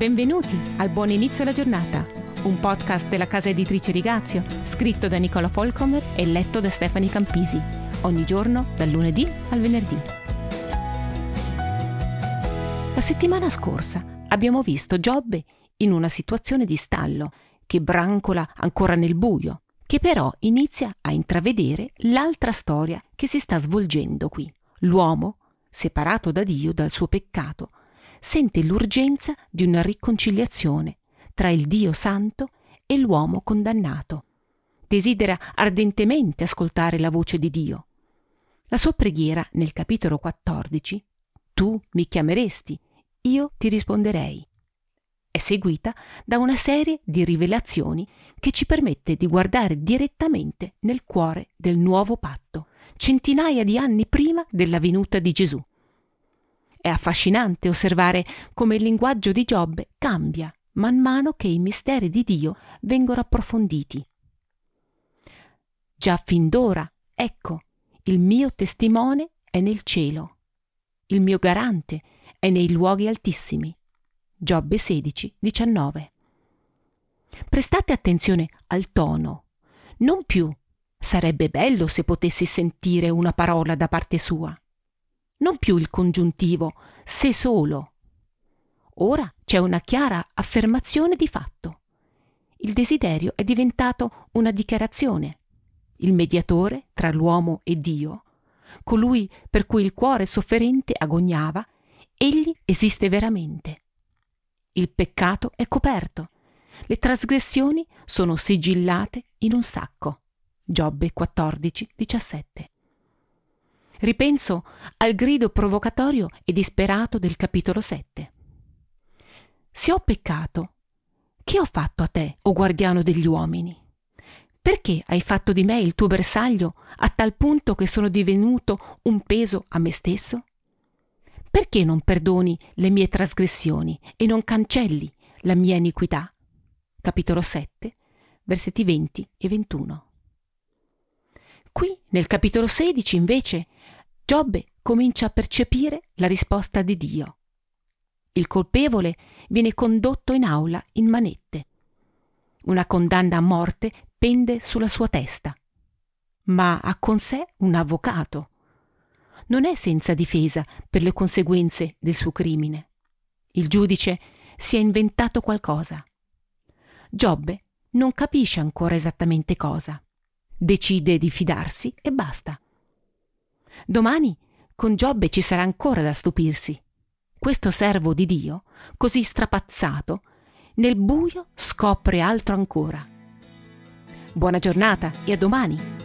Benvenuti al Buon Inizio alla Giornata, un podcast della casa editrice Rigazio, scritto da Nicola Folcomer e letto da Stefani Campisi, ogni giorno dal lunedì al venerdì. La settimana scorsa abbiamo visto Giobbe in una situazione di stallo, che brancola ancora nel buio, che però inizia a intravedere l'altra storia che si sta svolgendo qui. L'uomo, separato da Dio dal suo peccato, sente l'urgenza di una riconciliazione tra il Dio santo e l'uomo condannato. Desidera ardentemente ascoltare la voce di Dio. La sua preghiera nel capitolo 14, Tu mi chiameresti, io ti risponderei, è seguita da una serie di rivelazioni che ci permette di guardare direttamente nel cuore del nuovo patto, centinaia di anni prima della venuta di Gesù. È affascinante osservare come il linguaggio di Giobbe cambia man mano che i misteri di Dio vengono approfonditi. Già fin d'ora, ecco, il mio testimone è nel cielo, il mio garante è nei luoghi altissimi. Giobbe 16, 19. Prestate attenzione al tono. Non più sarebbe bello se potessi sentire una parola da parte sua non più il congiuntivo, se solo. Ora c'è una chiara affermazione di fatto. Il desiderio è diventato una dichiarazione. Il mediatore tra l'uomo e Dio, colui per cui il cuore sofferente agognava, egli esiste veramente. Il peccato è coperto, le trasgressioni sono sigillate in un sacco. Giobbe 14, 17. Ripenso al grido provocatorio e disperato del capitolo 7. Se ho peccato, che ho fatto a te, o guardiano degli uomini? Perché hai fatto di me il tuo bersaglio a tal punto che sono divenuto un peso a me stesso? Perché non perdoni le mie trasgressioni e non cancelli la mia iniquità? Capitolo 7, versetti 20 e 21. Qui, nel capitolo 16, invece, Giobbe comincia a percepire la risposta di Dio. Il colpevole viene condotto in aula in manette. Una condanna a morte pende sulla sua testa, ma ha con sé un avvocato. Non è senza difesa per le conseguenze del suo crimine. Il giudice si è inventato qualcosa. Giobbe non capisce ancora esattamente cosa. Decide di fidarsi e basta. Domani con Giobbe ci sarà ancora da stupirsi. Questo servo di Dio, così strapazzato, nel buio scopre altro ancora. Buona giornata e a domani!